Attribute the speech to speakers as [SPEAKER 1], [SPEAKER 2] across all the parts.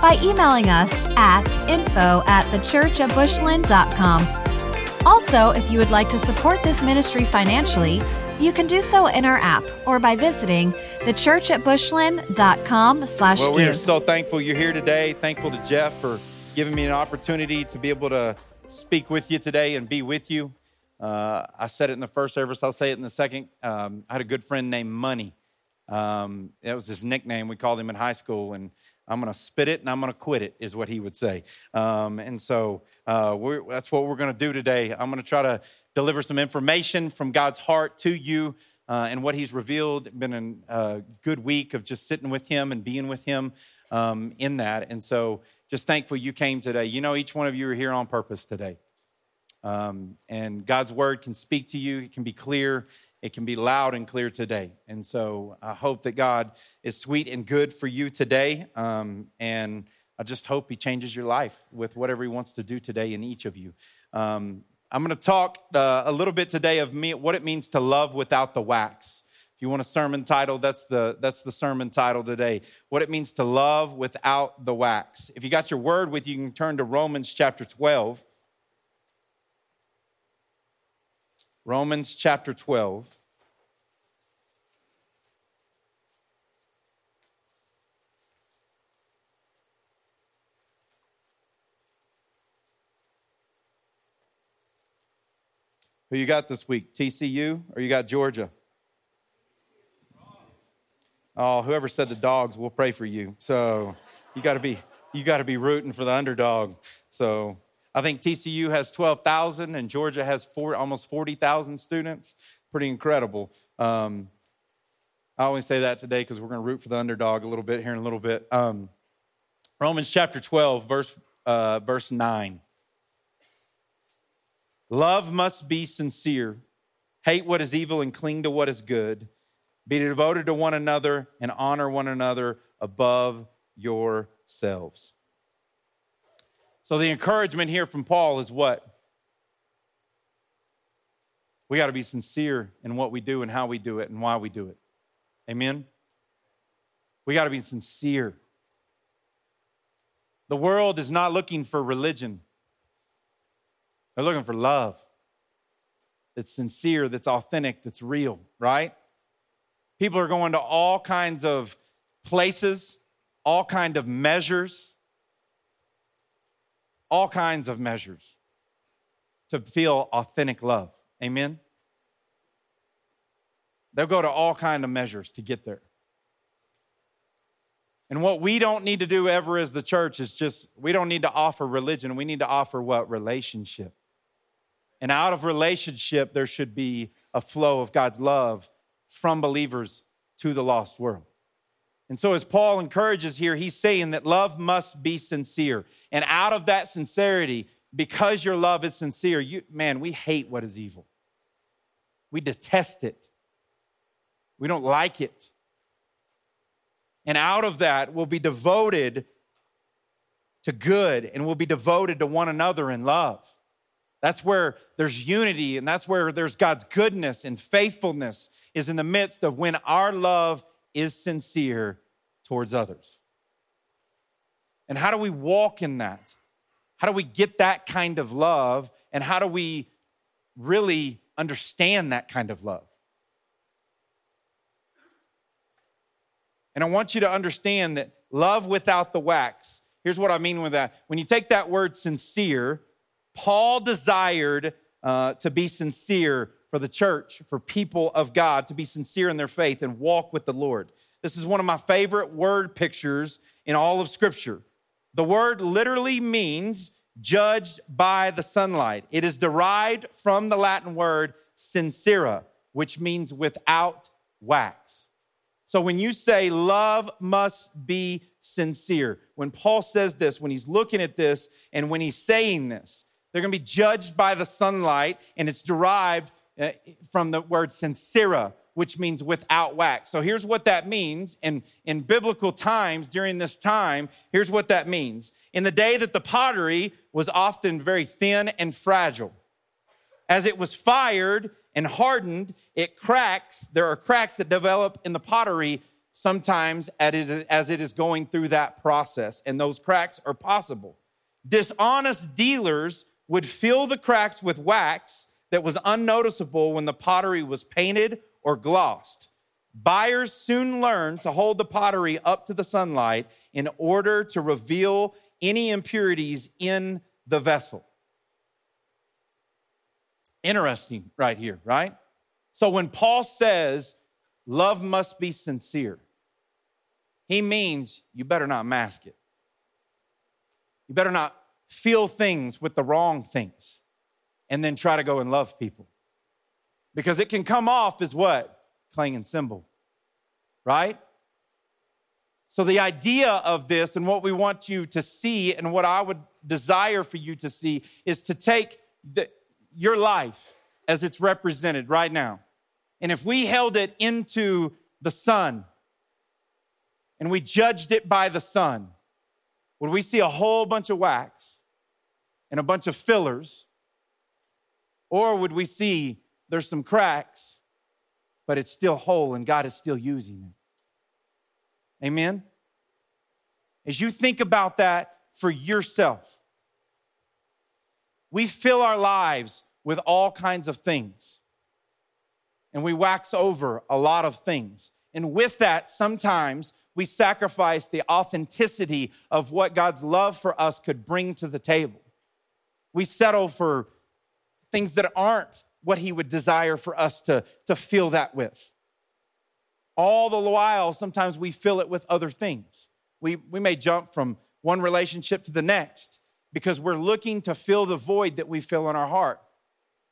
[SPEAKER 1] by emailing us at info at thechurchatbushland.com. Also, if you would like to support this ministry financially, you can do so in our app or by visiting thechurchatbushland.com slash
[SPEAKER 2] Well, we are so thankful you're here today. Thankful to Jeff for giving me an opportunity to be able to speak with you today and be with you. Uh, I said it in the first service. I'll say it in the second. Um, I had a good friend named Money. Um, that was his nickname. We called him in high school, and I'm going to spit it and I'm going to quit it, is what he would say. Um, and so uh, that's what we're going to do today. I'm going to try to deliver some information from God's heart to you uh, and what He's revealed. Been a uh, good week of just sitting with Him and being with Him um, in that. And so just thankful you came today. You know, each one of you are here on purpose today. Um, and God's word can speak to you, it can be clear, it can be loud and clear today. And so I hope that God is sweet and good for you today. Um, and I just hope He changes your life with whatever He wants to do today in each of you. Um, I'm going to talk uh, a little bit today of me, what it means to love without the wax. If you want a sermon title, that's the, that's the sermon title today. What it means to love without the wax. If you got your word with you, you can turn to Romans chapter 12. Romans chapter 12. Who you got this week? TCU or you got Georgia? Oh, whoever said the dogs, we'll pray for you. So you got to be you got to be rooting for the underdog. So I think TCU has 12,000 and Georgia has four, almost 40,000 students. Pretty incredible. Um, I always say that today because we're going to root for the underdog a little bit here in a little bit. Um, Romans chapter 12, verse, uh, verse 9. Love must be sincere. Hate what is evil and cling to what is good. Be devoted to one another and honor one another above yourselves. So, the encouragement here from Paul is what? We got to be sincere in what we do and how we do it and why we do it. Amen? We got to be sincere. The world is not looking for religion, they're looking for love that's sincere, that's authentic, that's real, right? People are going to all kinds of places, all kind of measures all kinds of measures to feel authentic love. Amen. They'll go to all kind of measures to get there. And what we don't need to do ever as the church is just we don't need to offer religion, we need to offer what relationship. And out of relationship there should be a flow of God's love from believers to the lost world. And so, as Paul encourages here, he's saying that love must be sincere. And out of that sincerity, because your love is sincere, you, man, we hate what is evil. We detest it. We don't like it. And out of that, we'll be devoted to good and we'll be devoted to one another in love. That's where there's unity and that's where there's God's goodness and faithfulness is in the midst of when our love is sincere towards others. And how do we walk in that? How do we get that kind of love? And how do we really understand that kind of love? And I want you to understand that love without the wax, here's what I mean with that. When you take that word sincere, Paul desired uh, to be sincere for the church, for people of God, to be sincere in their faith and walk with the Lord. This is one of my favorite word pictures in all of Scripture. The word literally means judged by the sunlight. It is derived from the Latin word sincera, which means without wax. So when you say love must be sincere, when Paul says this, when he's looking at this, and when he's saying this, They're to be judged by the sunlight, and it's derived uh, from the word sincera, which means without wax. So here's what that means. In, in biblical times, during this time, here's what that means. In the day that the pottery was often very thin and fragile, as it was fired and hardened, it cracks. There are cracks that develop in the pottery sometimes as it is going through that process, and those cracks are possible. Dishonest dealers would fill the cracks with wax that was unnoticeable when the pottery was painted or glossed. Buyers soon learned to hold the pottery up to the sunlight in order to reveal any impurities in the vessel. Interesting, right here, right? So when Paul says love must be sincere, he means you better not mask it. You better not feel things with the wrong things and then try to go and love people. Because it can come off as what? Clanging cymbal, right? So, the idea of this and what we want you to see, and what I would desire for you to see, is to take the, your life as it's represented right now. And if we held it into the sun and we judged it by the sun, would we see a whole bunch of wax and a bunch of fillers? Or would we see there's some cracks, but it's still whole and God is still using it? Amen? As you think about that for yourself, we fill our lives with all kinds of things and we wax over a lot of things. And with that, sometimes we sacrifice the authenticity of what God's love for us could bring to the table. We settle for things that aren't what He would desire for us to, to fill that with. All the while, sometimes we fill it with other things. We, we may jump from one relationship to the next because we're looking to fill the void that we feel in our heart.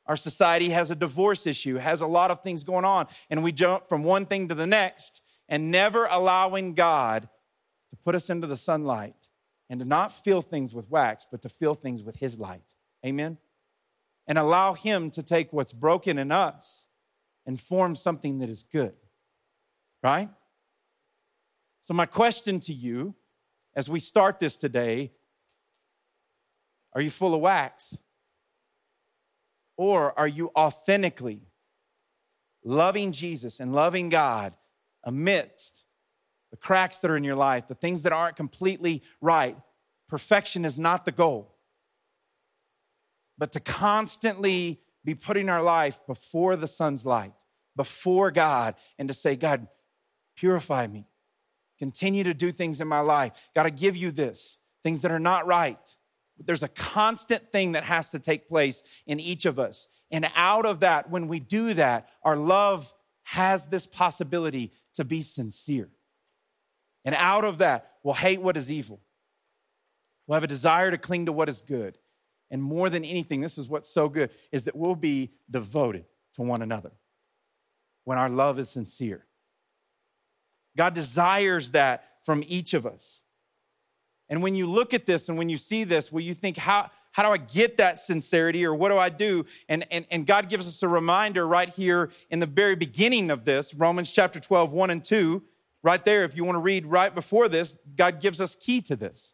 [SPEAKER 2] Our society has a divorce issue, has a lot of things going on, and we jump from one thing to the next and never allowing God to put us into the sunlight and to not fill things with wax, but to fill things with His light. Amen? And allow Him to take what's broken in us and form something that is good. Right? So, my question to you as we start this today are you full of wax? Or are you authentically loving Jesus and loving God amidst the cracks that are in your life, the things that aren't completely right. Perfection is not the goal, but to constantly be putting our life before the sun's light, before God, and to say, God, purify me. Continue to do things in my life. Got to give you this, things that are not right. There's a constant thing that has to take place in each of us. And out of that, when we do that, our love has this possibility to be sincere. And out of that, we'll hate what is evil. We'll have a desire to cling to what is good. And more than anything, this is what's so good, is that we'll be devoted to one another when our love is sincere. God desires that from each of us. And when you look at this and when you see this, will you think, how, how do I get that sincerity or what do I do? And, and, and God gives us a reminder right here in the very beginning of this, Romans chapter 12, 1 and 2. Right there, if you want to read right before this, God gives us key to this.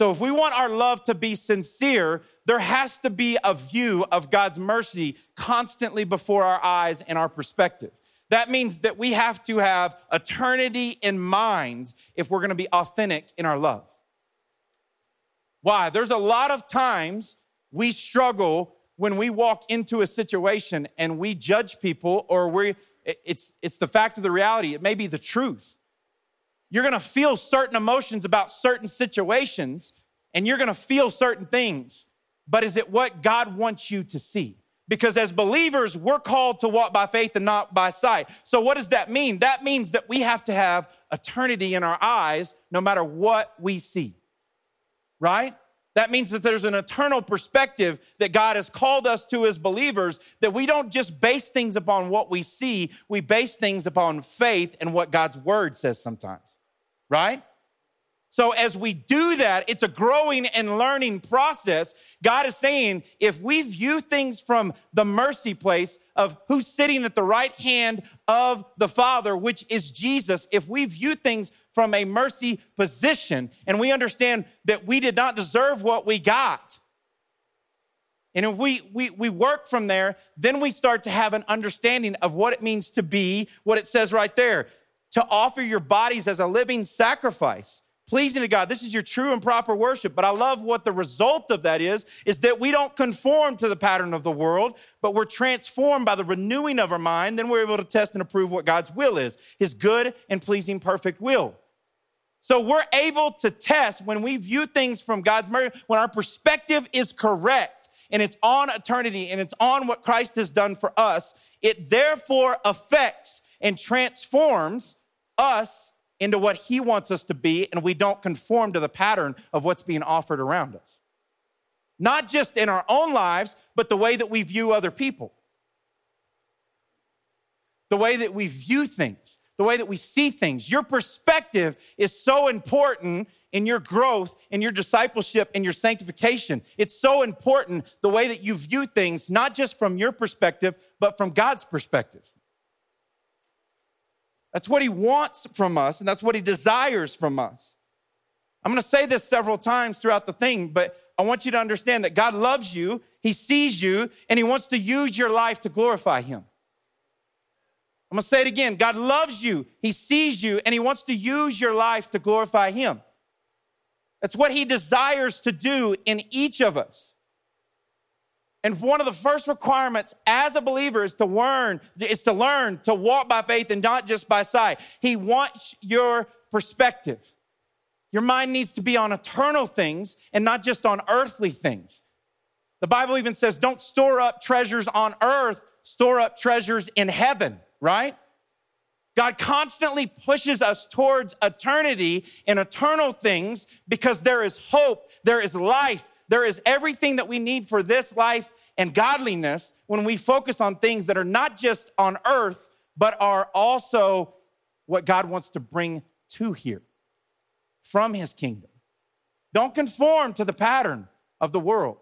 [SPEAKER 2] So, if we want our love to be sincere, there has to be a view of God's mercy constantly before our eyes and our perspective. That means that we have to have eternity in mind if we're going to be authentic in our love. Why? There's a lot of times we struggle when we walk into a situation and we judge people or we it's it's the fact of the reality it may be the truth you're to feel certain emotions about certain situations and you're to feel certain things but is it what god wants you to see Because as believers, we're called to walk by faith and not by sight. So, what does that mean? That means that we have to have eternity in our eyes no matter what we see, right? That means that there's an eternal perspective that God has called us to as believers, that we don't just base things upon what we see, we base things upon faith and what God's word says sometimes, right? So, as we do that, it's a growing and learning process. God is saying if we view things from the mercy place of who's sitting at the right hand of the Father, which is Jesus, if we view things from a mercy position and we understand that we did not deserve what we got, and if we, we, we work from there, then we start to have an understanding of what it means to be what it says right there to offer your bodies as a living sacrifice pleasing to God. This is your true and proper worship. But I love what the result of that is, is that we don't conform to the pattern of the world, but we're transformed by the renewing of our mind. Then we're able to test and approve what God's will is, his good and pleasing perfect will. So we're able to test when we view things from God's mercy, when our perspective is correct and it's on eternity and it's on what Christ has done for us, it therefore affects and transforms us into what He wants us to be, and we don't conform to the pattern of what's being offered around us. Not just in our own lives, but the way that we view other people, the way that we view things, the way that we see things. Your perspective is so important in your growth, in your discipleship, in your sanctification. It's so important the way that you view things, not just from your perspective, but from God's perspective. That's what he wants from us, and that's what he desires from us. I'm gonna say this several times throughout the thing, but I want you to understand that God loves you, he sees you, and he wants to use your life to glorify him. I'm gonna say it again God loves you, he sees you, and he wants to use your life to glorify him. That's what he desires to do in each of us. And one of the first requirements as a believer is to learn, is to learn to walk by faith and not just by sight. He wants your perspective. Your mind needs to be on eternal things and not just on earthly things. The Bible even says, don't store up treasures on earth, store up treasures in heaven, right? God constantly pushes us towards eternity and eternal things because there is hope, there is life, there is everything that we need for this life and godliness when we focus on things that are not just on earth, but are also what God wants to bring to here from his kingdom. Don't conform to the pattern of the world.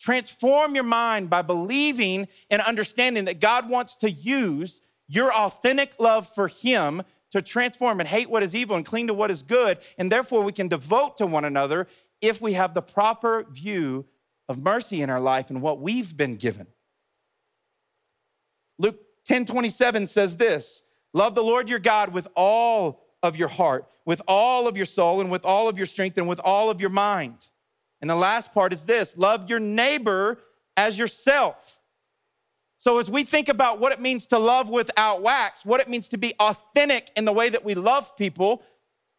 [SPEAKER 2] Transform your mind by believing and understanding that God wants to use your authentic love for him to transform and hate what is evil and cling to what is good. And therefore, we can devote to one another if we have the proper view of mercy in our life and what we've been given. Luke 10 27 says this Love the Lord your God with all of your heart, with all of your soul, and with all of your strength, and with all of your mind. And the last part is this love your neighbor as yourself. So, as we think about what it means to love without wax, what it means to be authentic in the way that we love people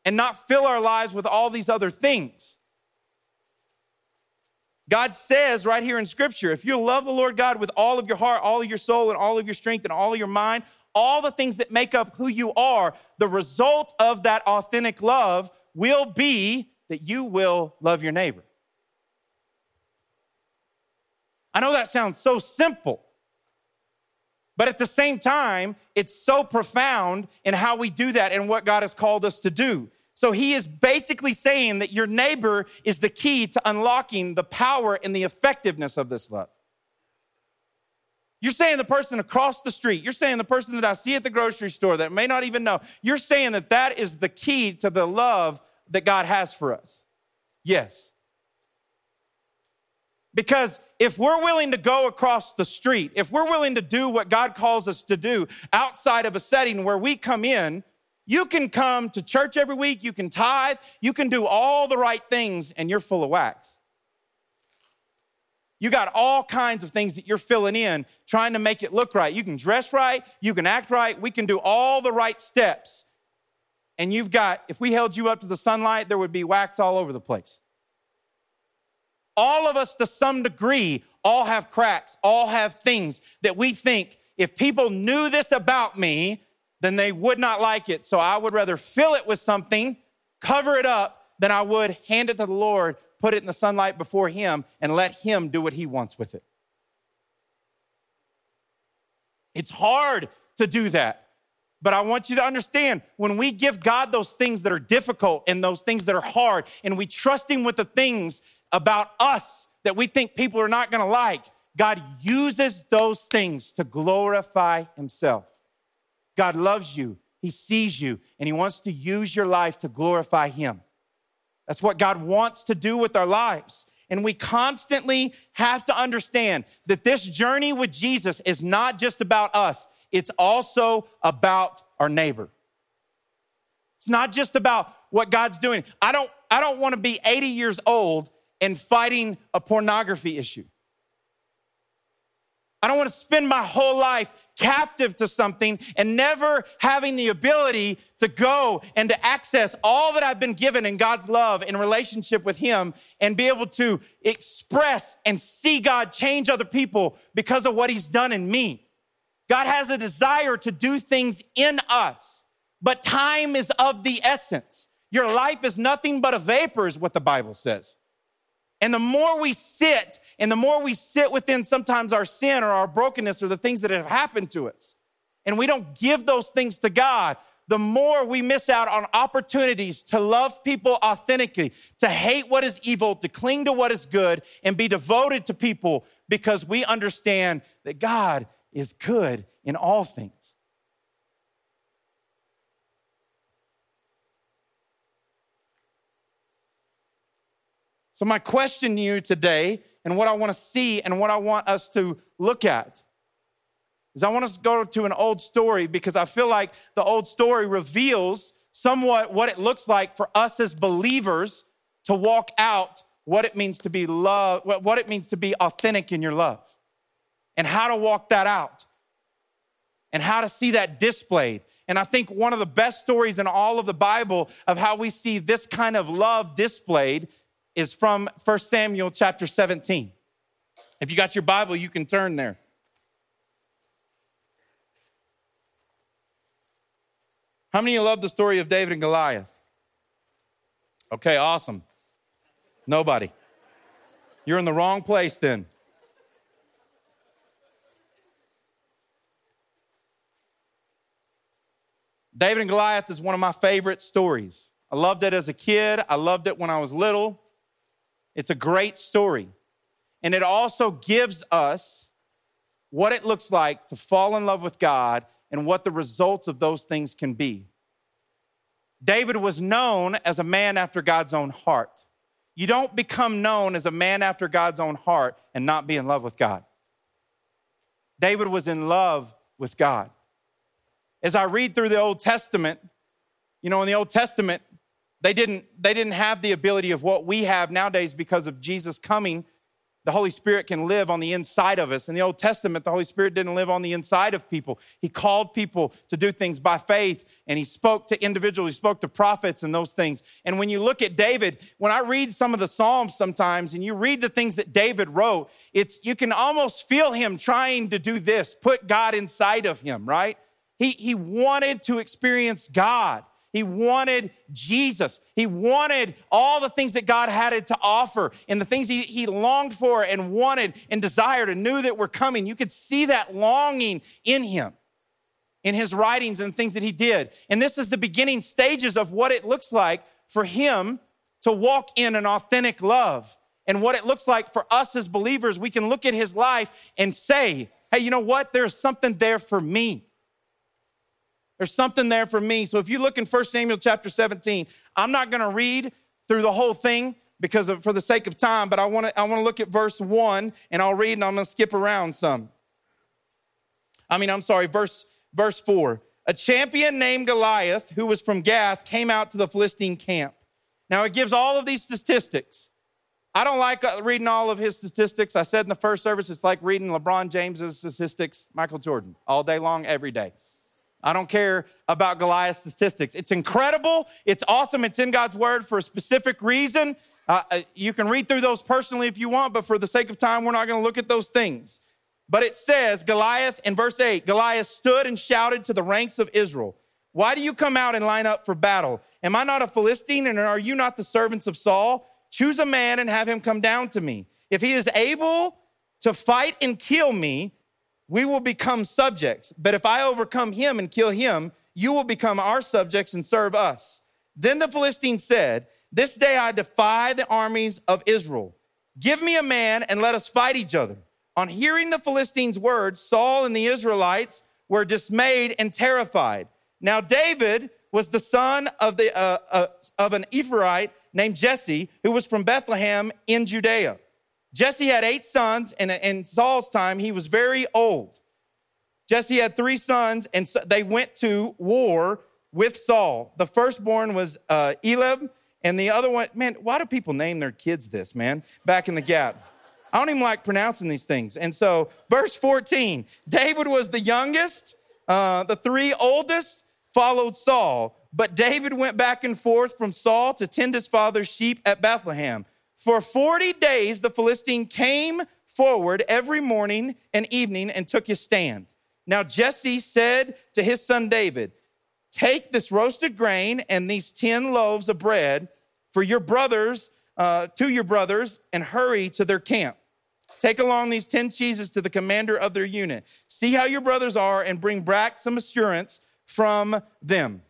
[SPEAKER 2] and not fill our lives with all these other things, God says right here in scripture, if you love the Lord God with all of your heart, all of your soul, and all of your strength, and all of your mind, all the things that make up who you are, the result of that authentic love will be that you will love your neighbor. I know that sounds so simple, but at the same time, it's so profound in how we do that and what God has called us to do. So he is basically saying that your neighbor is the key to unlocking the power and the effectiveness of this love. You're saying the person across the street, you're saying the person that I see at the grocery store that may not even know, you're saying that that is the key to the love that God has for us. Yes. Because if we're willing to go across the street, if we're willing to do what God calls us to do outside of a setting where we come in you can come to church every week, you can tithe, you can do all the right things, and you're full of wax. You got all kinds of things that you're filling in, trying to make it look right. You can dress right, you can act right, we can do all the right steps. And you've got, if we held you up to the sunlight, there would be wax all over the place. All of us, to some degree, all have cracks, all have things that we think if people knew this about me, then they would not like it. So I would rather fill it with something, cover it up, than I would hand it to the Lord, put it in the sunlight before Him, and let Him do what He wants with it. It's hard to do that. But I want you to understand when we give God those things that are difficult and those things that are hard, and we trust Him with the things about us that we think people are not gonna like, God uses those things to glorify Himself. God loves you, He sees you, and He wants to use your life to glorify Him. That's what God wants to do with our lives. And we constantly have to understand that this journey with Jesus is not just about us, it's also about our neighbor. It's not just about what God's doing. I don't, I don't want to be 80 years old and fighting a pornography issue. I don't want to spend my whole life captive to something and never having the ability to go and to access all that I've been given in God's love in relationship with Him and be able to express and see God change other people because of what He's done in me. God has a desire to do things in us, but time is of the essence. Your life is nothing but a vapor, is what the Bible says. And the more we sit, and the more we sit within sometimes our sin or our brokenness or the things that have happened to us, and we don't give those things to God, the more we miss out on opportunities to love people authentically, to hate what is evil, to cling to what is good, and be devoted to people because we understand that God is good in all things. So, my question to you today, and what I want to see and what I want us to look at, is I want us to go to an old story because I feel like the old story reveals somewhat what it looks like for us as believers to walk out what it means to be love, what it means to be authentic in your love, and how to walk that out, and how to see that displayed. And I think one of the best stories in all of the Bible of how we see this kind of love displayed is from 1 Samuel chapter 17. If you got your Bible, you can turn there. How many of you love the story of David and Goliath? Okay, awesome. Nobody. You're in the wrong place then. David and Goliath is one of my favorite stories. I loved it as a kid. I loved it when I was little. It's a great story. And it also gives us what it looks like to fall in love with God and what the results of those things can be. David was known as a man after God's own heart. You don't become known as a man after God's own heart and not be in love with God. David was in love with God. As I read through the Old Testament, you know, in the Old Testament, they didn't, they didn't have the ability of what we have nowadays because of Jesus coming. The Holy Spirit can live on the inside of us. In the Old Testament, the Holy Spirit didn't live on the inside of people. He called people to do things by faith and he spoke to individuals, he spoke to prophets and those things. And when you look at David, when I read some of the Psalms sometimes and you read the things that David wrote, it's you can almost feel him trying to do this, put God inside of him, right? He, he wanted to experience God. He wanted Jesus. He wanted all the things that God had to offer and the things he, he longed for and wanted and desired and knew that were coming. You could see that longing in him, in his writings and things that he did. And this is the beginning stages of what it looks like for him to walk in an authentic love. And what it looks like for us as believers, we can look at his life and say, hey, you know what? There's something there for me. There's something there for me. So if you look in 1 Samuel chapter 17, I'm not going to read through the whole thing because of, for the sake of time, but I want to I want to look at verse 1 and I'll read and I'm going to skip around some. I mean, I'm sorry, verse verse 4. A champion named Goliath who was from Gath came out to the Philistine camp. Now it gives all of these statistics. I don't like uh, reading all of his statistics. I said in the first service, it's like reading LeBron James's statistics, Michael Jordan, all day long, every day. I don't care about Goliath's statistics. It's incredible. It's awesome. It's in God's word for a specific reason. Uh, uh you can read through those personally if you want, but for the sake of time, we're not going to look at those things. But it says, Goliath in verse 8 Goliath stood and shouted to the ranks of Israel, Why do you come out and line up for battle? Am I not a Philistine, and are you not the servants of Saul? Choose a man and have him come down to me. If he is able to fight and kill me, we will become subjects. But if I overcome him and kill him, you will become our subjects and serve us. Then the Philistine said, This day I defy the armies of Israel. Give me a man and let us fight each other. On hearing the Philistines' words, Saul and the Israelites were dismayed and terrified. Now, David was the son of, the, uh, uh, of an Ephraite named Jesse, who was from Bethlehem in Judea. Jesse had eight sons, and in Saul's time, he was very old. Jesse had three sons, and so they went to war with Saul. The firstborn was uh, and the other one, man, why do people name their kids this, man? Back in the gap. I don't even like pronouncing these things. And so, verse 14 David was the youngest, uh, the three oldest followed Saul, but David went back and forth from Saul to tend his father's sheep at Bethlehem. For 40 days, the Philistine came forward every morning and evening and took his stand. Now, Jesse said to his son David, Take this roasted grain and these 10 loaves of bread for your brothers, uh, to your brothers, and hurry to their camp. Take along these 10 cheeses to the commander of their unit. See how your brothers are and bring back some assurance from them.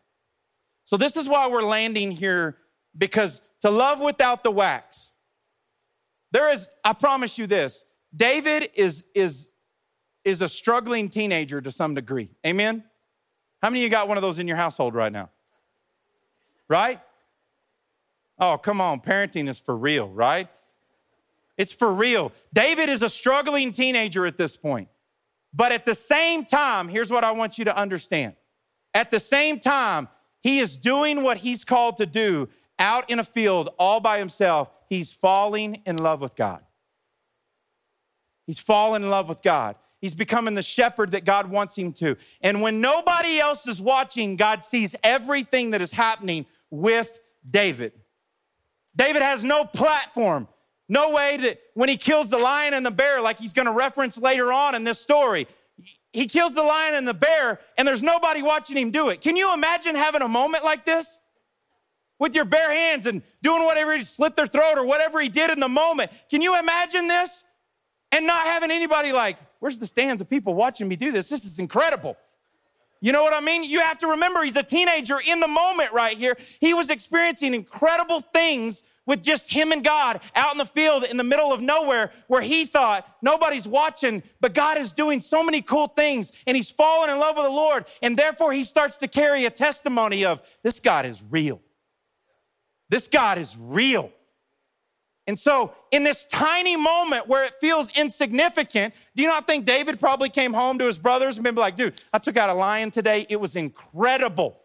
[SPEAKER 2] So, this is why we're landing here because to love without the wax, there is, I promise you this, David is, is, is a struggling teenager to some degree. Amen? How many of you got one of those in your household right now? Right? Oh, come on. Parenting is for real, right? It's for real. David is a struggling teenager at this point. But at the same time, here's what I want you to understand. At the same time, he is doing what he's called to do out in a field all by himself he's falling in love with God. He's fallen in love with God. He's becoming the shepherd that God wants him to. And when nobody else is watching, God sees everything that is happening with David. David has no platform, no way that when he kills the lion and the bear, like he's going to reference later on in this story, he kills the lion and the bear, and there's nobody watching him do it. Can you imagine having a moment like this? With your bare hands and doing whatever he slit their throat or whatever he did in the moment. Can you imagine this? And not having anybody like, where's the stands of people watching me do this? This is incredible. You know what I mean? You have to remember he's a teenager in the moment right here. He was experiencing incredible things with just him and God out in the field in the middle of nowhere where he thought nobody's watching, but God is doing so many cool things and he's fallen in love with the Lord. And therefore he starts to carry a testimony of this God is real. This God is real. And so, in this tiny moment where it feels insignificant, do you not think David probably came home to his brothers and been like, dude, I took out a lion today. It was incredible.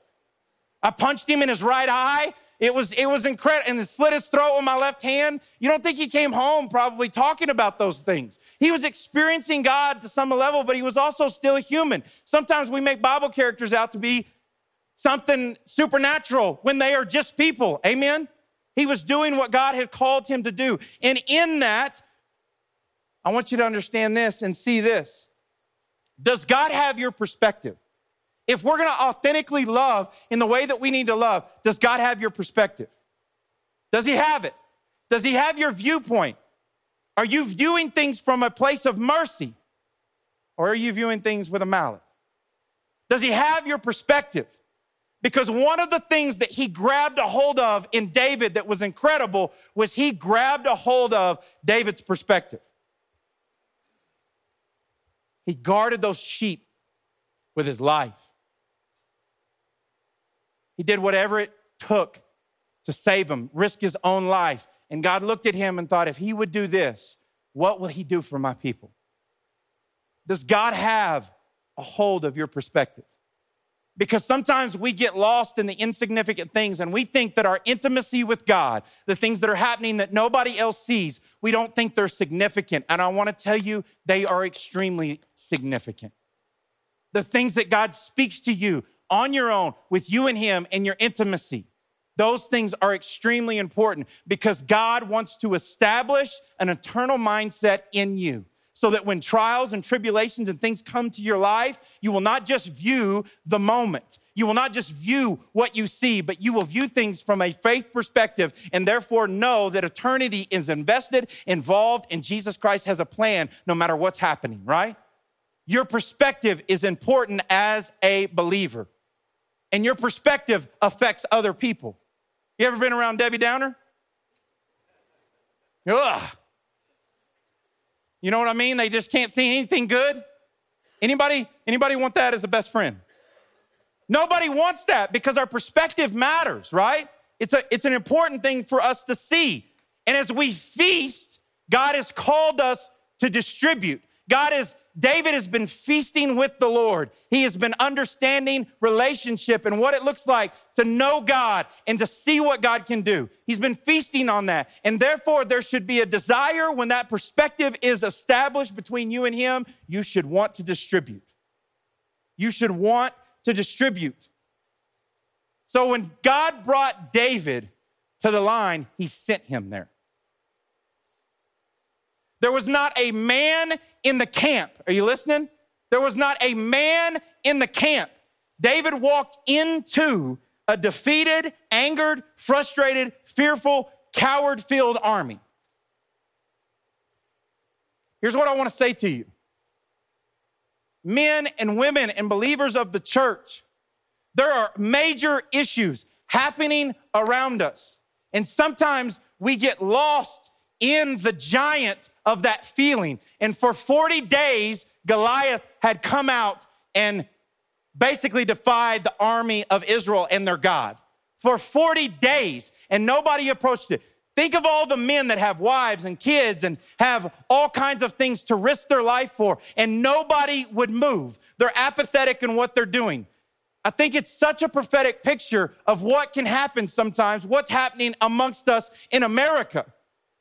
[SPEAKER 2] I punched him in his right eye. It was, it was incredible. And slit his throat with my left hand. You don't think he came home probably talking about those things. He was experiencing God to some level, but he was also still human. Sometimes we make Bible characters out to be something supernatural when they are just people. Amen? He was doing what God had called him to do. And in that, I want you to understand this and see this. Does God have your perspective? If we're gonna authentically love in the way that we need to love, does God have your perspective? Does He have it? Does He have your viewpoint? Are you viewing things from a place of mercy? Or are you viewing things with a mallet? Does He have your perspective? Because one of the things that he grabbed a hold of in David that was incredible was he grabbed a hold of David's perspective. He guarded those sheep with his life. He did whatever it took to save them, risk his own life. And God looked at him and thought, if he would do this, what will he do for my people? Does God have a hold of your perspective? Because sometimes we get lost in the insignificant things and we think that our intimacy with God, the things that are happening that nobody else sees, we don't think they're significant. And I want to tell you, they are extremely significant. the things that God speaks to you on your own with you and Him in your intimacy. Those things are extremely important because God wants to establish an eternal mindset in you so that when trials and tribulations and things come to your life, you will not just view the moment. You will not just view what you see, but you will view things from a faith perspective and therefore know that eternity is invested, involved, and Jesus Christ has a plan no matter what's happening, right? Your perspective is important as a believer, and your perspective affects other people. You ever been around Debbie Downer? Ugh. You know what I mean? They just can't see anything good. Anybody, anybody want that as a best friend? Nobody wants that because our perspective matters, right? It's, a, it's an important thing for us to see. And as we feast, God has called us to distribute. God is David has been feasting with the Lord. He has been understanding relationship and what it looks like to know God and to see what God can do. He's been feasting on that. And therefore, there should be a desire when that perspective is established between you and Him, you should want to distribute. You should want to distribute. So when God brought David to the line, He sent him there. There was not a man in the camp. Are you listening? There was not a man in the camp. David walked into a defeated, angered, frustrated, fearful, coward filled army. Here's what I want to say to you men and women and believers of the church, there are major issues happening around us. And sometimes we get lost in the giant of that feeling. And for 40 days, Goliath had come out and basically defied the army of Israel and their God. For 40 days, and nobody approached it. Think of all the men that have wives and kids and have all kinds of things to risk their life for, and nobody would move. They're apathetic in what they're doing. I think it's such a prophetic picture of what can happen sometimes, what's happening amongst us in America.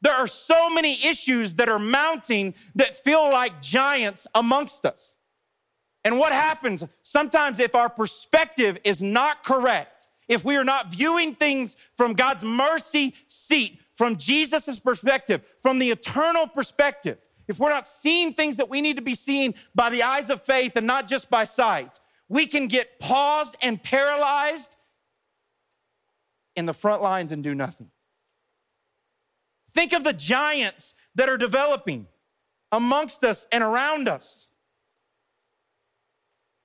[SPEAKER 2] There are so many issues that are mounting that feel like giants amongst us. And what happens sometimes if our perspective is not correct, if we are not viewing things from God's mercy seat, from Jesus' perspective, from the eternal perspective, if we're not seeing things that we need to be seeing by the eyes of faith and not just by sight, we can get paused and paralyzed in the front lines and do nothing. Think of the giants that are developing amongst us and around us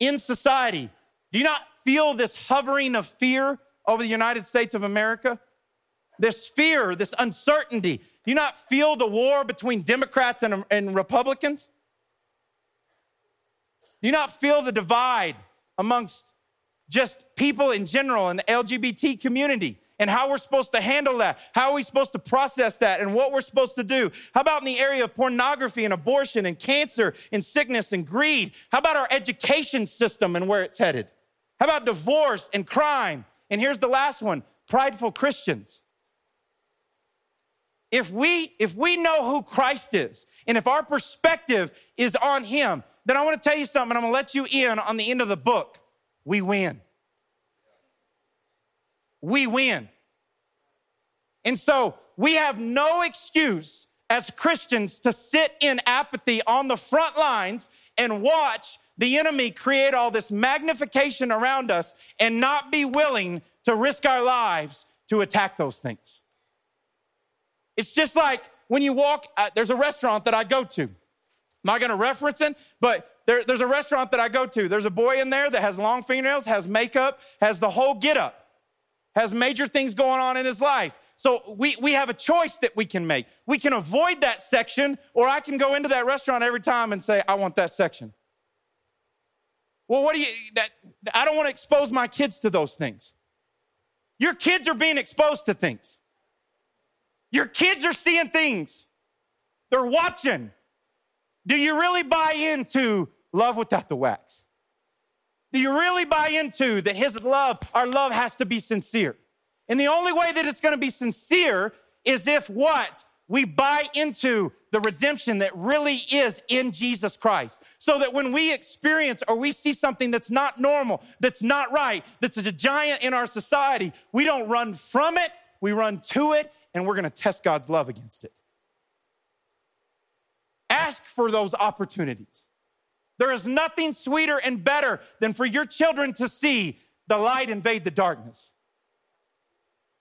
[SPEAKER 2] in society. Do you not feel this hovering of fear over the United States of America? This fear, this uncertainty. Do you not feel the war between Democrats and, and Republicans? Do you not feel the divide amongst just people in general and the LGBT community? And how we're supposed to handle that. How are we supposed to process that and what we're supposed to do? How about in the area of pornography and abortion and cancer and sickness and greed? How about our education system and where it's headed? How about divorce and crime? And here's the last one prideful Christians. If we, if we know who Christ is and if our perspective is on him, then I want to tell you something. I'm going to let you in on the end of the book. We win we win. And so we have no excuse as Christians to sit in apathy on the front lines and watch the enemy create all this magnification around us and not be willing to risk our lives to attack those things. It's just like when you walk, uh, there's a restaurant that I go to. I'm not gonna reference it, but there, there's a restaurant that I go to. There's a boy in there that has long fingernails, has makeup, has the whole get up has major things going on in his life. So we, we have a choice that we can make. We can avoid that section, or I can go into that restaurant every time and say, I want that section. Well, what do you, that, I don't want to expose my kids to those things. Your kids are being exposed to things. Your kids are seeing things. They're watching. Do you really buy into love without the wax? Do you really buy into that his love, our love has to be sincere? And the only way that it's going to be sincere is if what? we buy into the redemption that really is in Jesus Christ. So that when we experience or we see something that's not normal, that's not right, that's a giant in our society, we don't run from it, we run to it, and we're gonna test God's love against it. Ask for those opportunities. There is nothing sweeter and better than for your children to see the light invade the darkness.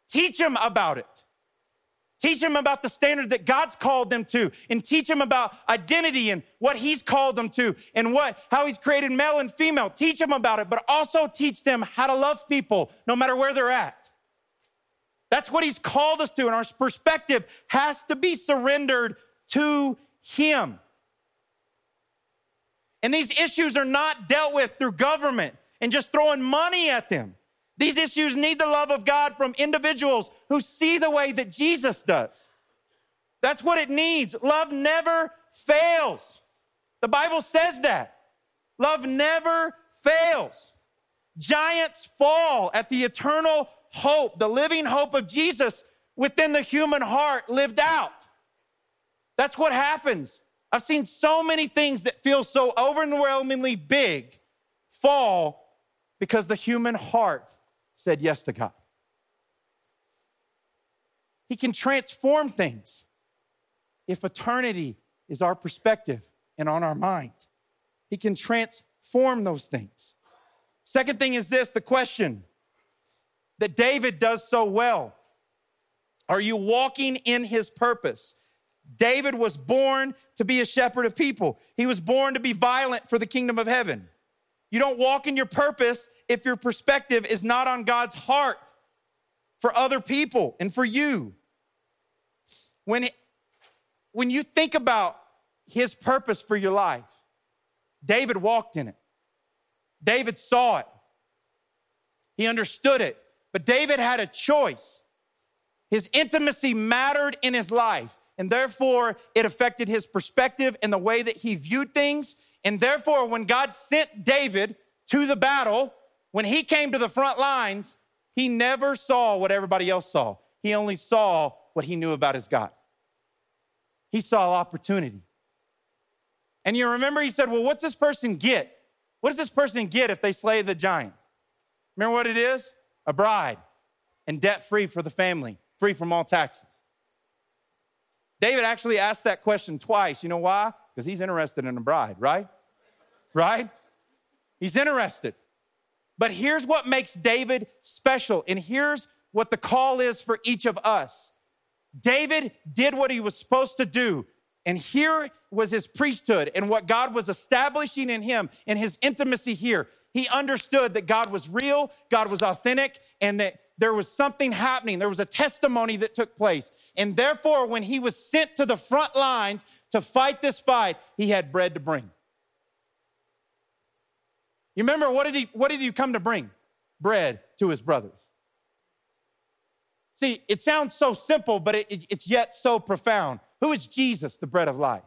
[SPEAKER 2] Teach them about it. Teach them about the standard that God's called them to and teach them about identity and what he's called them to and what how he's created male and female. Teach them about it, but also teach them how to love people no matter where they're at. That's what he's called us to and our perspective has to be surrendered to him. And these issues are not dealt with through government and just throwing money at them. These issues need the love of God from individuals who see the way that Jesus does. That's what it needs. Love never fails. The Bible says that. Love never fails. Giants fall at the eternal hope, the living hope of Jesus within the human heart lived out. That's what happens. I've seen so many things that feel so overwhelmingly big fall because the human heart said yes to God. He can transform things if eternity is our perspective and on our mind. He can transform those things. Second thing is this the question that David does so well Are you walking in his purpose? David was born to be a shepherd of people, he was born to be violent for the kingdom of heaven. You don't walk in your purpose if your perspective is not on God's heart for other people and for you. When, it, when you think about his purpose for your life, David walked in it. David saw it. He understood it. But David had a choice. His intimacy mattered in his life, and therefore it affected his perspective and the way that he viewed things and therefore, when God sent David to the battle, when he came to the front lines, he never saw what everybody else saw. He only saw what he knew about his God. He saw opportunity. And you remember he said, Well, what's this person get? What does this person get if they slay the giant? Remember what it is? A bride and debt free for the family, free from all taxes. David actually asked that question twice. You know why? Because he's interested in a bride, right? Right? He's interested. But here's what makes David special, and here's what the call is for each of us. David did what he was supposed to do, and here was his priesthood and what God was establishing in him and his intimacy here. He understood that God was real, God was authentic, and that there was something happening. There was a testimony that took place. And therefore, when he was sent to the front lines to fight this fight, he had bread to bring. You remember what did he what did he come to bring? Bread to his brothers. See, it sounds so simple, but it, it, it's yet so profound. Who is Jesus, the bread of life?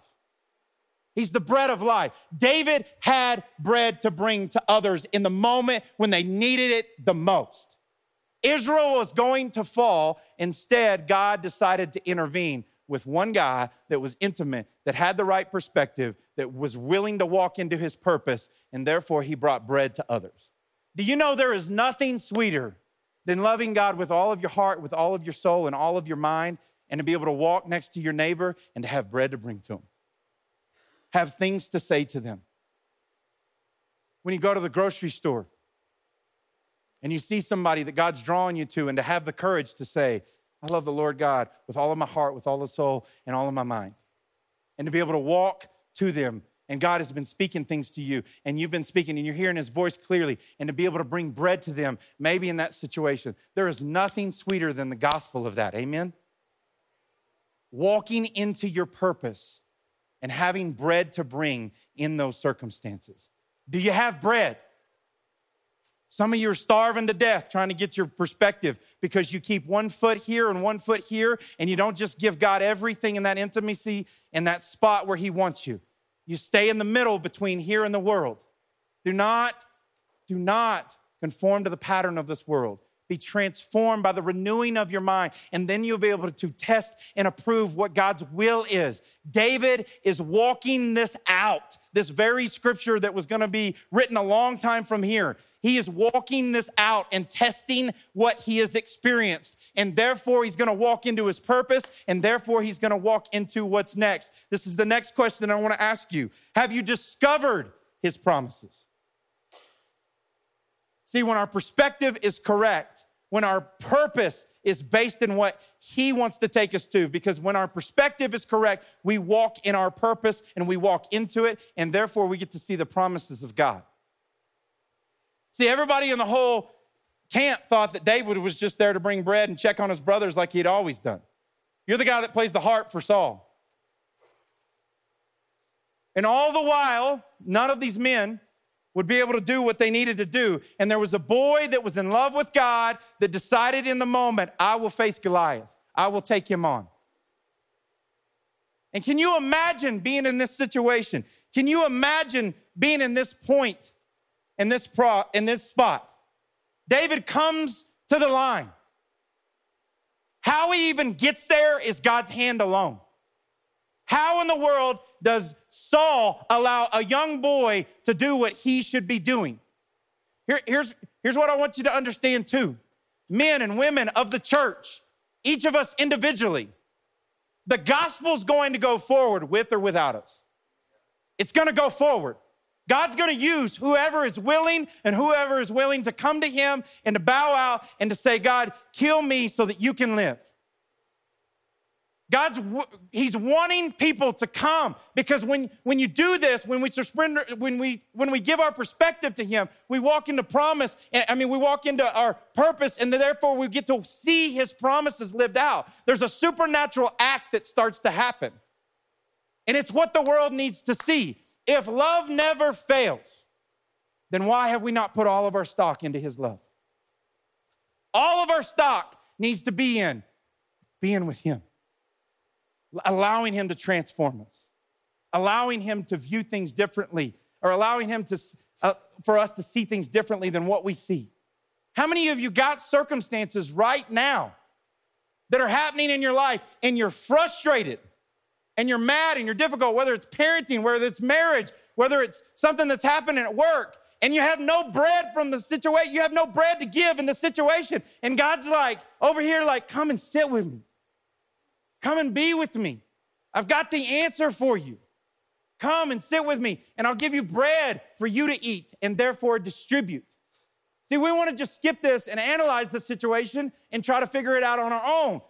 [SPEAKER 2] He's the bread of life. David had bread to bring to others in the moment when they needed it the most. Israel was going to fall. Instead, God decided to intervene with one guy that was intimate, that had the right perspective, that was willing to walk into his purpose, and therefore he brought bread to others. Do you know there is nothing sweeter than loving God with all of your heart, with all of your soul, and all of your mind, and to be able to walk next to your neighbor and to have bread to bring to them? Have things to say to them. When you go to the grocery store, and you see somebody that God's drawing you to, and to have the courage to say, I love the Lord God with all of my heart, with all the soul, and all of my mind. And to be able to walk to them, and God has been speaking things to you, and you've been speaking, and you're hearing His voice clearly, and to be able to bring bread to them, maybe in that situation. There is nothing sweeter than the gospel of that. Amen? Walking into your purpose and having bread to bring in those circumstances. Do you have bread? Some of you are starving to death trying to get your perspective because you keep one foot here and one foot here, and you don't just give God everything in that intimacy in that spot where He wants you. You stay in the middle between here and the world. Do not, do not conform to the pattern of this world, be transformed by the renewing of your mind, and then you'll be able to test and approve what God's will is. David is walking this out, this very scripture that was gonna be written a long time from here. He is walking this out and testing what he has experienced. And therefore, he's gonna walk into his purpose, and therefore, he's gonna walk into what's next. This is the next question I wanna ask you Have you discovered his promises? See, when our perspective is correct, when our purpose is based in what He wants to take us to, because when our perspective is correct, we walk in our purpose and we walk into it, and therefore we get to see the promises of God. See, everybody in the whole camp thought that David was just there to bring bread and check on his brothers like he had always done. You're the guy that plays the harp for Saul. And all the while, none of these men would be able to do what they needed to do. And there was a boy that was in love with God that decided in the moment, I will face Goliath, I will take him on. And can you imagine being in this situation? Can you imagine being in this point, in this, pro, in this spot? David comes to the line. How he even gets there is God's hand alone. How in the world does Saul allow a young boy to do what he should be doing? Here, here's, here's what I want you to understand too men and women of the church, each of us individually, the gospel's going to go forward with or without us. It's going to go forward. God's going to use whoever is willing and whoever is willing to come to Him and to bow out and to say, God, kill me so that you can live. God's He's wanting people to come because when, when you do this, when we surrender, when we when we give our perspective to Him, we walk into promise. I mean, we walk into our purpose, and therefore we get to see His promises lived out. There's a supernatural act that starts to happen, and it's what the world needs to see. If love never fails, then why have we not put all of our stock into His love? All of our stock needs to be in being with Him allowing Him to transform us, allowing Him to view things differently, or allowing Him to, uh, for us to see things differently than what we see. How many of you got circumstances right now that are happening in your life and you're frustrated and you're mad and you're difficult, whether it's parenting, whether it's marriage, whether it's something that's happening at work, and you have no bread from the situation, you have no bread to give in the situation. And God's like, over here, like, come and sit with me. Come and be with me. I've got the answer for you. Come and sit with me, and I'll give you bread for you to eat and therefore distribute. See, we want to just skip this and analyze the situation and try to figure it out on our own.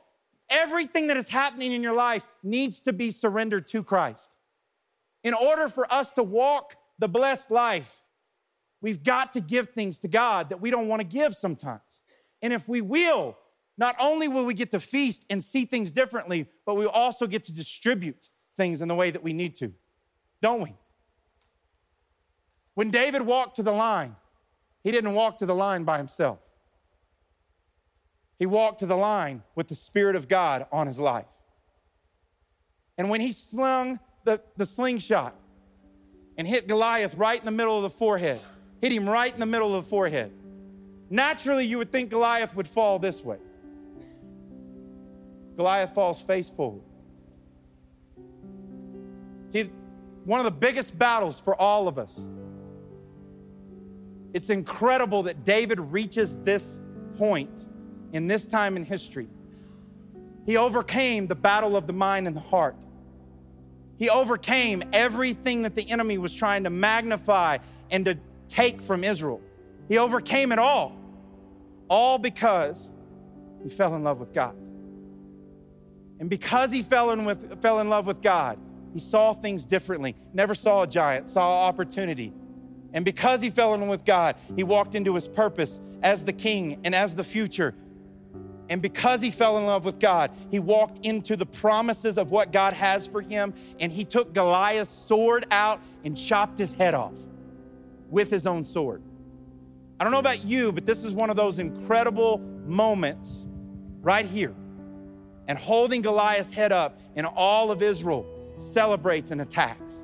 [SPEAKER 2] Everything that is happening in your life needs to be surrendered to Christ. In order for us to walk the blessed life, we've got to give things to God that we don't want to give sometimes. And if we will, not only will we get to feast and see things differently, but we also get to distribute things in the way that we need to, don't we? When David walked to the line, he didn't walk to the line by himself. He walked to the line with the Spirit of God on his life. And when he slung the, the slingshot and hit Goliath right in the middle of the forehead, hit him right in the middle of the forehead, naturally you would think Goliath would fall this way. Goliath falls face forward. See, one of the biggest battles for all of us. It's incredible that David reaches this point in this time in history. He overcame the battle of the mind and the heart. He overcame everything that the enemy was trying to magnify and to take from Israel. He overcame it all, all because he fell in love with God. And because he fell in, with, fell in love with God, he saw things differently, never saw a giant, saw opportunity. And because he fell in love with God, he walked into his purpose as the king and as the future. And because he fell in love with God, he walked into the promises of what God has for him. And he took Goliath's sword out and chopped his head off with his own sword. I don't know about you, but this is one of those incredible moments right here and holding Goliath's head up, and all of Israel celebrates and attacks.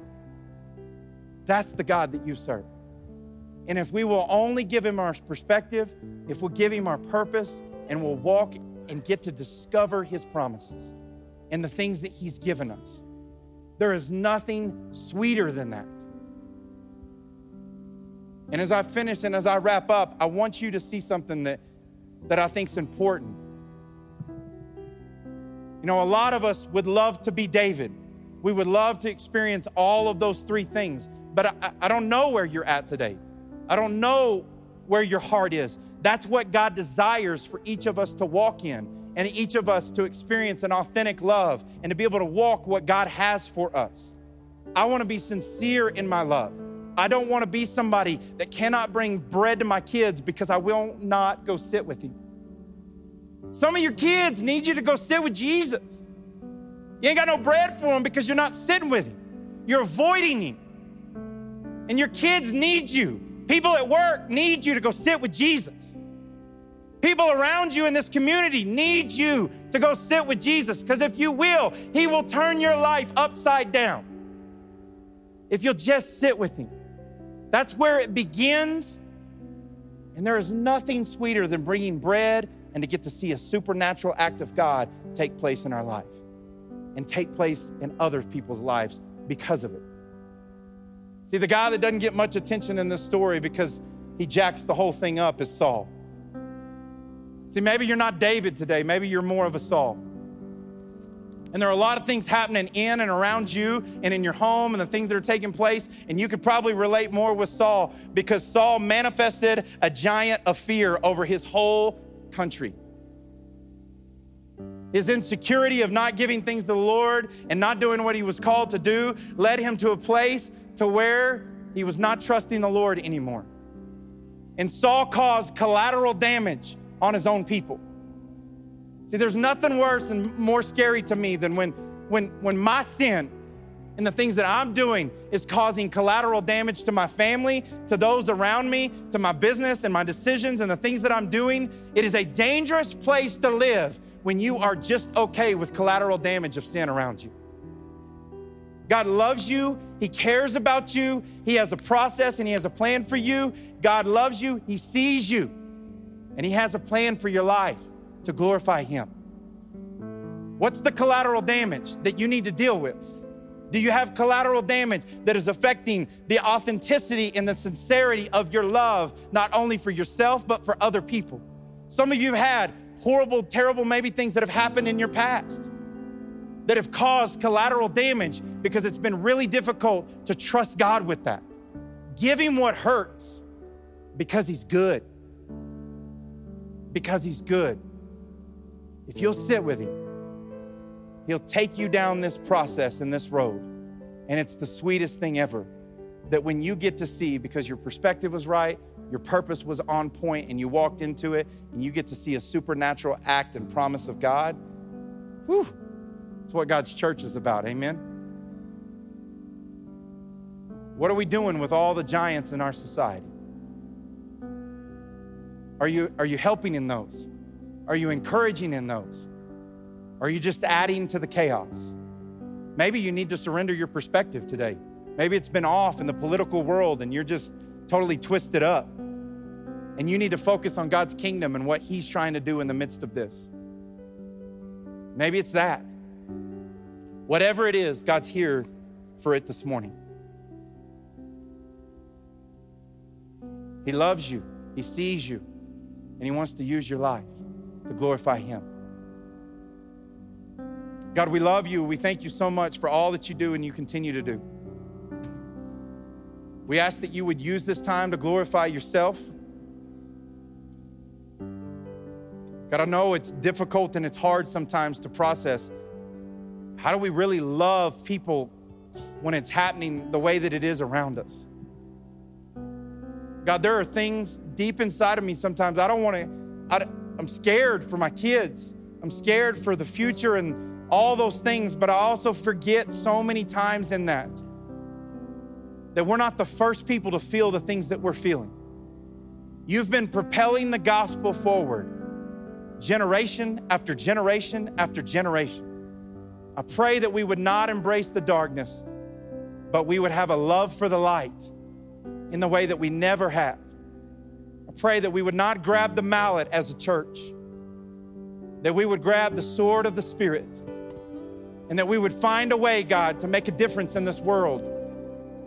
[SPEAKER 2] That's the God that you serve. And if we will only give him our perspective, if we'll give him our purpose, and we'll walk and get to discover his promises and the things that he's given us, there is nothing sweeter than that. And as I finish and as I wrap up, I want you to see something that, that I think is important. You know, a lot of us would love to be David. We would love to experience all of those three things, but I, I don't know where you're at today. I don't know where your heart is. That's what God desires for each of us to walk in and each of us to experience an authentic love and to be able to walk what God has for us. I want to be sincere in my love. I don't want to be somebody that cannot bring bread to my kids because I will not go sit with him. Some of your kids need you to go sit with Jesus. You ain't got no bread for them because you're not sitting with him. You're avoiding him. And your kids need you. People at work need you to go sit with Jesus. People around you in this community need you to go sit with Jesus because if you will, he will turn your life upside down. If you'll just sit with him. That's where it begins. And there is nothing sweeter than bringing bread and to get to see a supernatural act of God take place in our life and take place in other people's lives because of it. See, the guy that doesn't get much attention in this story because he jacks the whole thing up is Saul. See, maybe you're not David today, maybe you're more of a Saul. And there are a lot of things happening in and around you and in your home and the things that are taking place. And you could probably relate more with Saul because Saul manifested a giant of fear over his whole country. His insecurity of not giving things to the Lord and not doing what he was called to do led him to a place to where he was not trusting the Lord anymore. And Saul caused collateral damage on his own people. See, there's nothing worse and more scary to me than when, when, when my sin and the things that I'm doing is causing collateral damage to my family, to those around me, to my business and my decisions and the things that I'm doing. It is a dangerous place to live when you are just okay with collateral damage of sin around you. God loves you. He cares about you. He has a process and He has a plan for you. God loves you. He sees you. And He has a plan for your life to glorify Him. What's the collateral damage that you need to deal with? Do you have collateral damage that is affecting the authenticity and the sincerity of your love, not only for yourself, but for other people? Some of you have had horrible, terrible, maybe things that have happened in your past that have caused collateral damage because it's been really difficult to trust God with that. Give Him what hurts because He's good. Because He's good. If you'll sit with Him, He'll take you down this process and this road. And it's the sweetest thing ever that when you get to see, because your perspective was right, your purpose was on point, and you walked into it, and you get to see a supernatural act and promise of God, whew, what God's church is about. Amen. What are we doing with all the giants in our society? Are you, are you helping in those? Are you encouraging in those? Are you just adding to the chaos? Maybe you need to surrender your perspective today. Maybe it's been off in the political world and you're just totally twisted up. And you need to focus on God's kingdom and what He's trying to do in the midst of this. Maybe it's that. Whatever it is, God's here for it this morning. He loves you, He sees you, and He wants to use your life to glorify Him. God, we love you. We thank you so much for all that you do and you continue to do. We ask that you would use this time to glorify yourself. God, I know it's difficult and it's hard sometimes to process. How do we really love people when it's happening the way that it is around us? God, there are things deep inside of me sometimes I don't want to, I'm scared for my kids. I'm scared for the future and all those things, but I also forget so many times in that that we're not the first people to feel the things that we're feeling. You've been propelling the gospel forward generation after generation after generation. I pray that we would not embrace the darkness, but we would have a love for the light in the way that we never have. I pray that we would not grab the mallet as a church, that we would grab the sword of the Spirit, and that we would find a way, God, to make a difference in this world.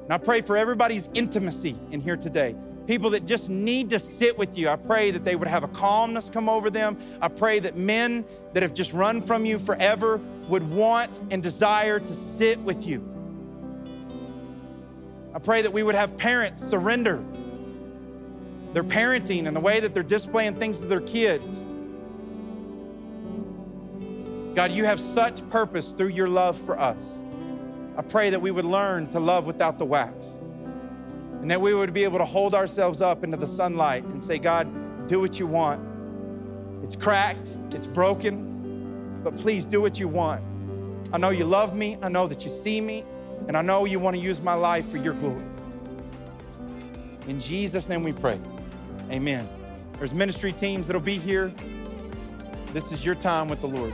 [SPEAKER 2] And I pray for everybody's intimacy in here today. People that just need to sit with you. I pray that they would have a calmness come over them. I pray that men that have just run from you forever would want and desire to sit with you. I pray that we would have parents surrender their parenting and the way that they're displaying things to their kids. God, you have such purpose through your love for us. I pray that we would learn to love without the wax and that we would be able to hold ourselves up into the sunlight and say, God, do what you want. It's cracked, it's broken, but please do what you want. I know you love me, I know that you see me, and I know you want to use my life for your glory. In Jesus' name we pray. Amen. There's ministry teams that'll be here. This is your time with the Lord.